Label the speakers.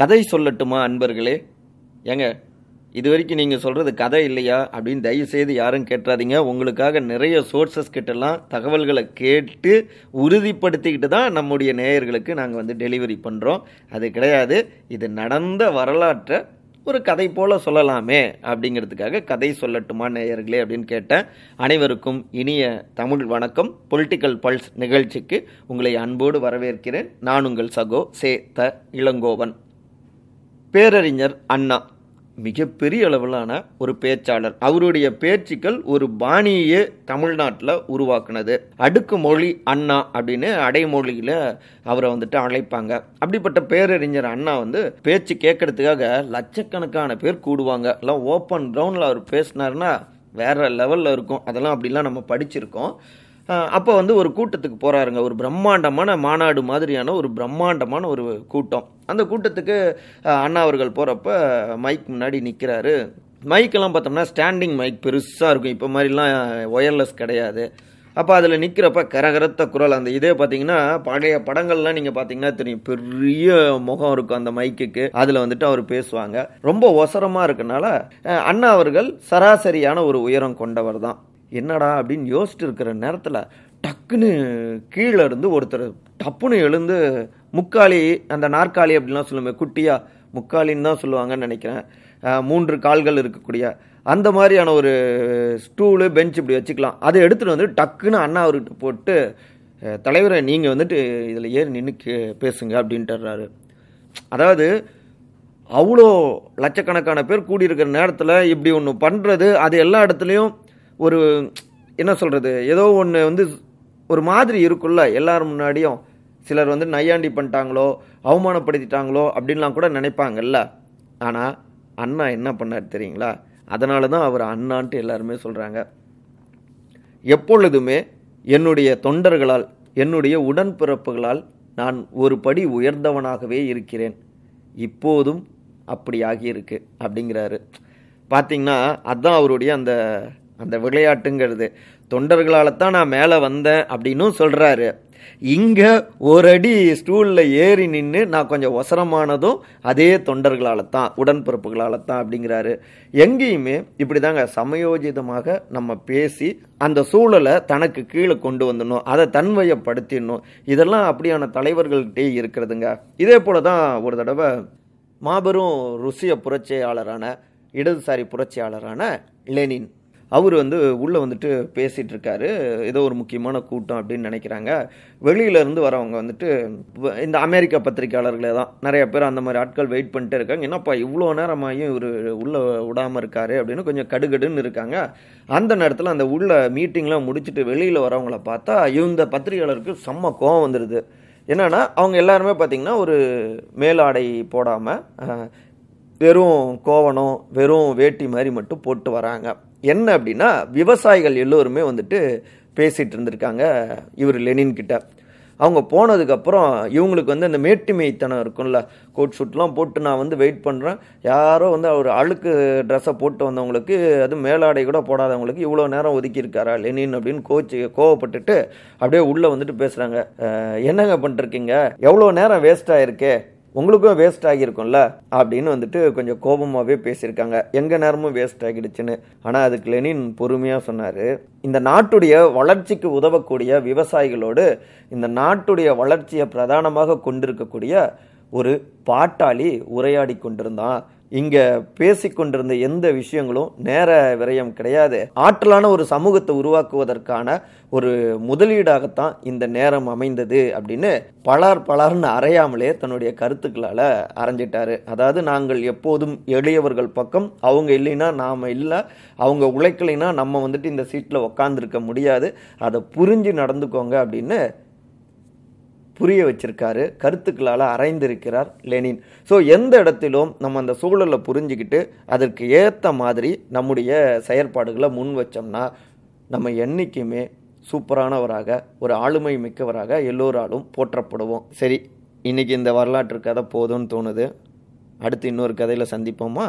Speaker 1: கதை சொல்லட்டுமா அன்பர்களே? ஏங்க இது வரைக்கும் நீங்கள் சொல்கிறது கதை இல்லையா? அப்படின்னு தயவு செய்து யாரும் கேட்டுறாதீங்க உங்களுக்காக நிறைய சோர்சஸ் கிட்டலாம் தகவல்களை கேட்டு உறுதிப்படுத்திக்கிட்டு தான் நம்முடைய நேயர்களுக்கு நாங்கள் வந்து டெலிவரி பண்ணுறோம் அது கிடையாது. இது நடந்த வரலாற்றை ஒரு கதை போல சொல்லலாமே அப்படிங்கிறதுக்காக கதை சொல்லட்டுமா நேயர்களே அப்படின்னு கேட்டேன். அனைவருக்கும் இனிய தமிழ் வணக்கம். பொலிட்டிக்கல் பல்ஸ் நிகழ்ச்சிக்கு உங்களை அன்போடு வரவேற்கிறேன். நான் உங்கள் சகோ சே த இளங்கோவன். பேரறிஞர் அண்ணா. மிகப்பெரிய அளவிலான ஒரு பேச்சாளர். அவருடைய பேச்சுக்கள் ஒரு பாணியே தமிழ்நாட்டில் உருவாக்குனது. அடுக்கு மொழி அண்ணா அப்படின்னு அடைமொழியில் அவரை வந்துட்டு அழைப்பாங்க. அப்படிப்பட்ட பேரறிஞர் அண்ணா வந்து பேச்சு கேட்கறதுக்காக லட்சக்கணக்கான பேர் கூடுவாங்க. எல்லாம் ஓப்பன் கிரவுண்டில் அவர் பேசினாருன்னா வேற லெவலில் இருக்கும். அதெல்லாம் அப்படிலாம் நம்ம படிச்சிருக்கோம். அப்போ வந்து ஒரு கூட்டத்துக்கு போகிறாருங்க ஒரு பிரம்மாண்டமான மாநாடு மாதிரியான ஒரு பிரம்மாண்டமான ஒரு கூட்டம். அந்த கூட்டத்துக்கு அண்ணா அவர்கள் போகிறப்ப மைக் முன்னாடி நிற்கிறாரு மைக்கெல்லாம் பார்த்தோம்னா ஸ்டாண்டிங் மைக் பெருசாக இருக்கும். இப்போ மாதிரிலாம் ஒயர்லெஸ் கிடையாது. அப்போ அதில் நிற்கிறப்ப கரகரத்த குரல் அந்த இதே பார்த்தீங்கன்னா பழைய படங்கள்லாம் நீங்கள் பார்த்தீங்கன்னா தெரியும். பெரிய முகம் இருக்கும் அந்த மைக்குக்கு அதில் வந்துட்டு அவர் பேசுவாங்க. ரொம்ப ஒசரமாக இருக்கனால அண்ணா அவர்கள் சராசரியான ஒரு உயரம் கொண்டவர் தான். என்னடா அப்படின்னு யோசிச்சுட்டு இருக்கிற நேரத்தில் டக்குன்னு கீழே இருந்து ஒருத்தர் டப்புன்னு எழுந்து முக்காலி அந்த நாற்காலி அப்படிலாம் சொல்லுமே குட்டியா முக்காலின்னு தான் சொல்லுவாங்கன்னு நினைக்கிறேன். மூன்று கால்கள் இருக்கக்கூடிய அந்த மாதிரியான ஒரு ஸ்டூலு பெஞ்ச் இப்படி வச்சுக்கலாம். அதை எடுத்துகிட்டு வந்து டக்குன்னு அண்ணா அவர்கிட்ட போட்டு தலைவரை நீங்கள் வந்துட்டு இதில் ஏறி நின்று பேசுங்க அப்படின்ட்டுறாரு அதாவது அவ்வளோ லட்சக்கணக்கான பேர் கூடியிருக்கிற நேரத்தில் இப்படி ஒன்று பண்ணுறது அது எல்லா இடத்துலையும் ஒரு என்ன சொல்கிறது ஏதோ ஒன்று வந்து ஒரு மாதிரி இருக்குல்ல எல்லாரும் முன்னாடியும். சிலர் வந்து நையாண்டி பண்ணிட்டாங்களோ அவமானப்படுத்திட்டாங்களோ அப்படின்லாம் கூட நினைப்பாங்கல்ல. ஆனால் அண்ணா என்ன பண்ணார் தெரியுங்களா? அதனால தான் அவர் அண்ணான்ட்டு எல்லாருமே சொல்கிறாங்க எப்பொழுதுமே என்னுடைய தொண்டர்களால் என்னுடைய உடன்பிறப்புகளால் நான் ஒரு படி உயர்ந்தவனாகவே இருக்கிறேன். இப்போதும் அப்படி ஆகியிருக்கு அப்படிங்கிறாரு. பார்த்தீங்கன்னா அதுதான் அவருடைய அந்த அந்த விளையாட்டுங்கிறது. தொண்டர்களால் தான் நான் மேலே வந்தேன் அப்படின்னும் சொல்கிறாரு இங்கே ஒரு அடி ஸ்டூலில் ஏறி நின்று நான் கொஞ்சம் ஒசரமானதும் அதே தொண்டர்களால் தான் உடன்பிறப்புகளால் தான் அப்படிங்கிறாரு. எங்கேயுமே இப்படி தாங்க சமயோஜிதமாக நம்ம பேசி அந்த சூழலை தனக்கு கீழே கொண்டு வந்துடணும் அதை தன்மையப்படுத்திடணும் இதெல்லாம் அப்படியான தலைவர்கள்கிட்டே இருக்கிறதுங்க. இதே போல தான் ஒரு தடவை மாபெரும் ருசிய புரட்சியாளரான இடதுசாரி புரட்சியாளரான லெனின். அவர் வந்து உள்ளே வந்துட்டு பேசிகிட்டு இருக்காரு ஏதோ ஒரு முக்கியமான கூட்டம் அப்படின்னு நினைக்கிறாங்க. வெளியில இருந்து வரவங்க வந்துட்டு இந்த அமெரிக்க பத்திரிக்கையாளர்களே தான். நிறைய பேர் அந்த மாதிரி ஆட்கள் வெயிட் பண்ணிட்டு இருக்காங்க. என்னப்பா இவ்வளோ நேரமாயும் இவர் உள்ளே விடாமல் இருக்காரு அப்படின்னு கொஞ்சம் கடுகடுன்னு இருக்காங்க. அந்த நேரத்தில் அந்த உள்ள மீட்டிங்லாம் முடிச்சுட்டு வெளியில் வரவங்கள பார்த்தா இந்த பத்திரிகையாளருக்கு செம்ம கோவம் வந்துடுது என்னன்னா அவங்க எல்லாருமே பார்த்தீங்கன்னா ஒரு மேலாடை போடாமல் வெறும் கோவணம் வெறும் வேட்டி மாதிரி மட்டும் போட்டு வராங்க. என்ன அப்படின்னா விவசாயிகள் எல்லோருமே வந்துட்டு பேசிகிட்டு இருந்திருக்காங்க இவர் லெனின்கிட்ட அவங்க போனதுக்கப்புறம் இவங்களுக்கு வந்து அந்த மேட்டுமைத்தனம் இருக்கும்ல கோட் ஷூட்லாம் போட்டு நான் வந்து வெயிட் பண்ணுறேன் யாரோ வந்து அவர் அழுக்கு ட்ரெஸ்ஸை போட்டு வந்தவங்களுக்கு அது மேலாடை கூட போடாதவங்களுக்கு இவ்வளோ நேரம் ஒதுக்கியிருக்காரா லெனின் அப்படின்னு கோச்சு கோவப்பட்டுட்டு அப்படியே உள்ளே வந்துட்டு பேசுகிறாங்க என்னங்க பண்ணிருக்கீங்க எவ்வளோ நேரம் வேஸ்ட் ஆயிருக்கே? உங்களுக்கும் வேஸ்ட் ஆகியிருக்கும்ல? அப்படின்னு வந்துட்டு கொஞ்சம் கோபமாகவே பேசியிருக்காங்க. எங்கள் நேரமும் வேஸ்ட் ஆகிடுச்சுன்னு. ஆனால் அதுக்கு லெனின் பொறுமையாக சொன்னார். இந்த நாட்டுடைய வளர்ச்சிக்கு உதவக்கூடிய விவசாயிகளோடு இந்த நாட்டுடைய வளர்ச்சியை பிரதானமாக கொண்டிருக்கக்கூடிய ஒரு பாட்டாளி உரையாடி கொண்டிருந்தான். இங்க பேசிக்கொண்டிருந்த எந்த விஷயங்களும் நேர விரயம் கிடையாது. ஆற்றலான ஒரு சமூகத்தை உருவாக்குவதற்கான ஒரு முதலீடாகத்தான் இந்த நேரம் அமைந்தது அப்படின்னு பலார் பலார்னு அறையாமலே தன்னுடைய கருத்துக்களால அரைஞ்சிட்டாரு. அதாவது நாங்கள் எப்போதும் எளியவர்கள் பக்கம் அவங்க இல்லைன்னா நாம இல்லை அவங்க உழைக்கலைன்னா நம்ம வந்துட்டு இந்த சீட்டில் உக்காந்துருக்க முடியாது. அதை புரிஞ்சு நடந்துக்கோங்க அப்படின்னு புரிய வச்சிருக்காரு கருத்துக்களால் அரைந்திருக்கிறார் லெனின். ஸோ எந்த இடத்திலும் நம்ம அந்த சூழலை புரிஞ்சுக்கிட்டு அதற்கு ஏற்ற மாதிரி நம்முடைய செயற்பாடுகளை முன் வச்சோம்னா நம்ம என்றைக்குமே சூப்பரானவராக ஒரு ஆளுமை மிக்கவராக எல்லோராலும் போற்றப்படுவோம். சரி இன்னைக்கு இந்த வரலாற்று கதை போதும்னு தோணுது. அடுத்து இன்னொரு கதையில் சந்திப்போமா?